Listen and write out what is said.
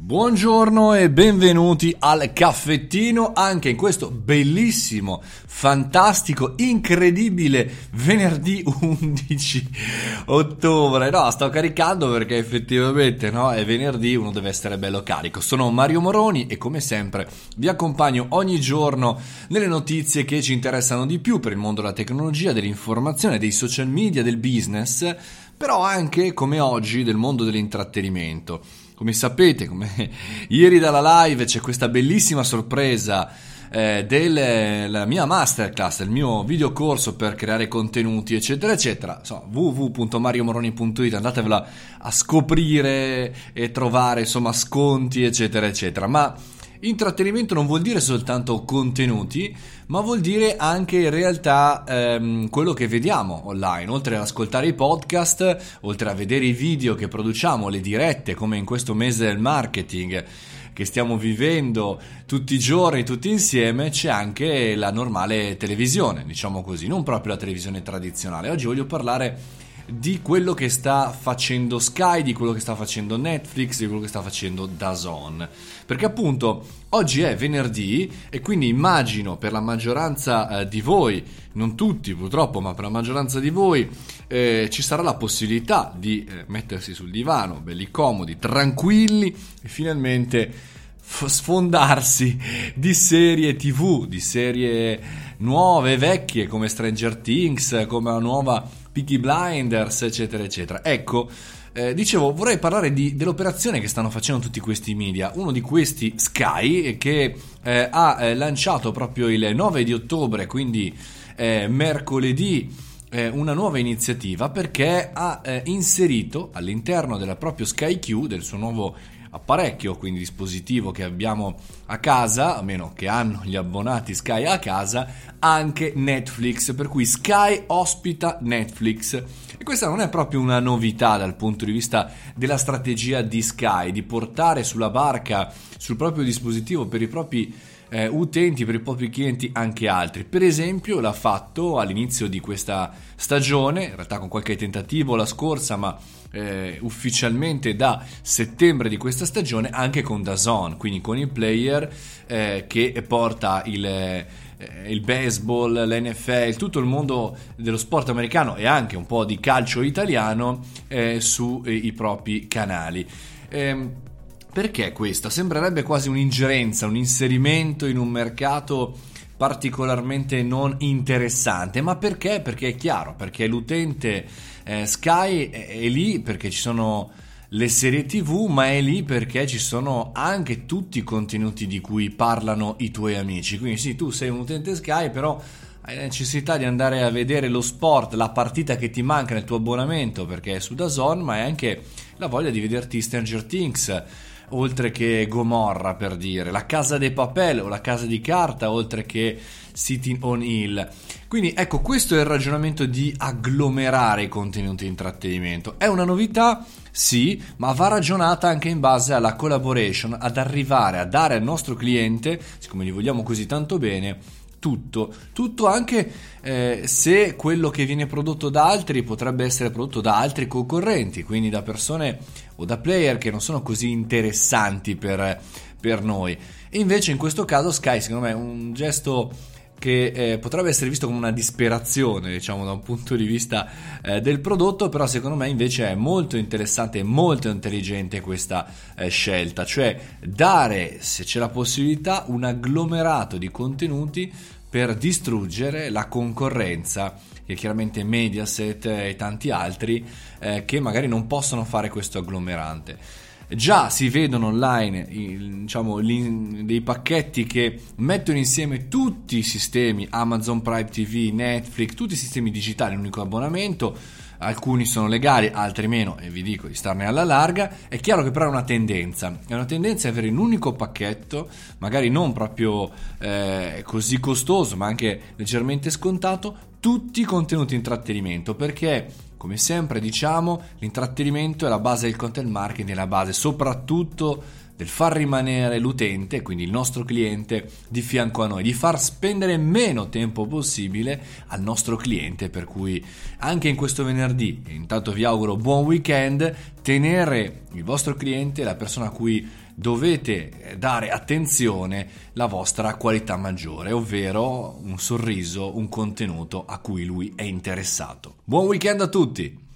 Buongiorno e benvenuti al caffettino anche in questo bellissimo, fantastico, incredibile venerdì 11 ottobre. No, sto caricando perché effettivamente no, è venerdì, uno deve essere bello carico. Sono Mario Moroni e come sempre vi accompagno ogni giorno nelle notizie che ci interessano di più per il mondo della tecnologia, dell'informazione, dei social media, del business, però anche come oggi del mondo dell'intrattenimento. Come sapete, come ieri dalla live c'è questa bellissima sorpresa eh, della mia masterclass, il mio videocorso per creare contenuti, eccetera, eccetera. Insomma, www.mariomoroni.it, andatevela a scoprire e trovare insomma sconti, eccetera, eccetera. Ma Intrattenimento non vuol dire soltanto contenuti, ma vuol dire anche in realtà ehm, quello che vediamo online. Oltre ad ascoltare i podcast, oltre a vedere i video che produciamo, le dirette, come in questo mese del marketing che stiamo vivendo tutti i giorni, tutti insieme, c'è anche la normale televisione, diciamo così, non proprio la televisione tradizionale. Oggi voglio parlare di quello che sta facendo Sky, di quello che sta facendo Netflix, di quello che sta facendo Dazon. Perché appunto oggi è venerdì e quindi immagino per la maggioranza eh, di voi, non tutti purtroppo, ma per la maggioranza di voi eh, ci sarà la possibilità di eh, mettersi sul divano, belli comodi, tranquilli e finalmente sfondarsi di serie tv, di serie nuove, vecchie come Stranger Things, come la nuova Peaky Blinders, eccetera, eccetera. Ecco, eh, dicevo, vorrei parlare di, dell'operazione che stanno facendo tutti questi media. Uno di questi, Sky, che eh, ha eh, lanciato proprio il 9 di ottobre, quindi eh, mercoledì, eh, una nuova iniziativa perché ha eh, inserito all'interno della proprio Sky Q, del suo nuovo apparecchio, quindi dispositivo che abbiamo a casa, a meno che hanno gli abbonati Sky a casa, anche Netflix, per cui Sky ospita Netflix. E questa non è proprio una novità dal punto di vista della strategia di Sky, di portare sulla barca, sul proprio dispositivo per i propri eh, utenti, per i propri clienti anche altri. Per esempio l'ha fatto all'inizio di questa stagione, in realtà con qualche tentativo la scorsa, ma eh, ufficialmente da settembre di questa stagione anche con Dazon, quindi con il player eh, che porta il, eh, il baseball, l'NFL, tutto il mondo dello sport americano e anche un po' di calcio italiano eh, sui propri canali. Eh, perché questo? Sembrerebbe quasi un'ingerenza, un inserimento in un mercato particolarmente non interessante, ma perché? Perché è chiaro, perché l'utente eh, Sky è, è lì perché ci sono le serie tv, ma è lì perché ci sono anche tutti i contenuti di cui parlano i tuoi amici. Quindi sì, tu sei un utente Sky, però hai la necessità di andare a vedere lo sport, la partita che ti manca nel tuo abbonamento perché è su Dazon, ma hai anche la voglia di vederti Stranger Things oltre che Gomorra per dire, la casa dei papel o la casa di carta oltre che Sitting on Hill. Quindi ecco, questo è il ragionamento di agglomerare i contenuti di intrattenimento. È una novità? Sì, ma va ragionata anche in base alla collaboration, ad arrivare a dare al nostro cliente, siccome gli vogliamo così tanto bene, tutto, tutto anche eh, se quello che viene prodotto da altri potrebbe essere prodotto da altri concorrenti, quindi da persone o da player che non sono così interessanti per, per noi. E invece in questo caso Sky secondo me è un gesto che eh, potrebbe essere visto come una disperazione, diciamo, da un punto di vista eh, del prodotto, però secondo me invece è molto interessante e molto intelligente questa eh, scelta, cioè dare, se c'è la possibilità, un agglomerato di contenuti per distruggere la concorrenza che chiaramente Mediaset e tanti altri eh, che magari non possono fare questo agglomerante. Già si vedono online diciamo, dei pacchetti che mettono insieme tutti i sistemi Amazon Prime TV, Netflix, tutti i sistemi digitali in un unico abbonamento. Alcuni sono legali, altri meno, e vi dico di starne alla larga. È chiaro che però è una tendenza. È una tendenza avere un unico pacchetto, magari non proprio eh, così costoso, ma anche leggermente scontato, tutti i contenuti intrattenimento. Perché come sempre diciamo, l'intrattenimento è la base del content marketing, è la base soprattutto del far rimanere l'utente, quindi il nostro cliente, di fianco a noi, di far spendere meno tempo possibile al nostro cliente, per cui anche in questo venerdì, intanto vi auguro buon weekend, tenere il vostro cliente, la persona a cui dovete dare attenzione la vostra qualità maggiore, ovvero un sorriso, un contenuto a cui lui è interessato. Buon weekend a tutti!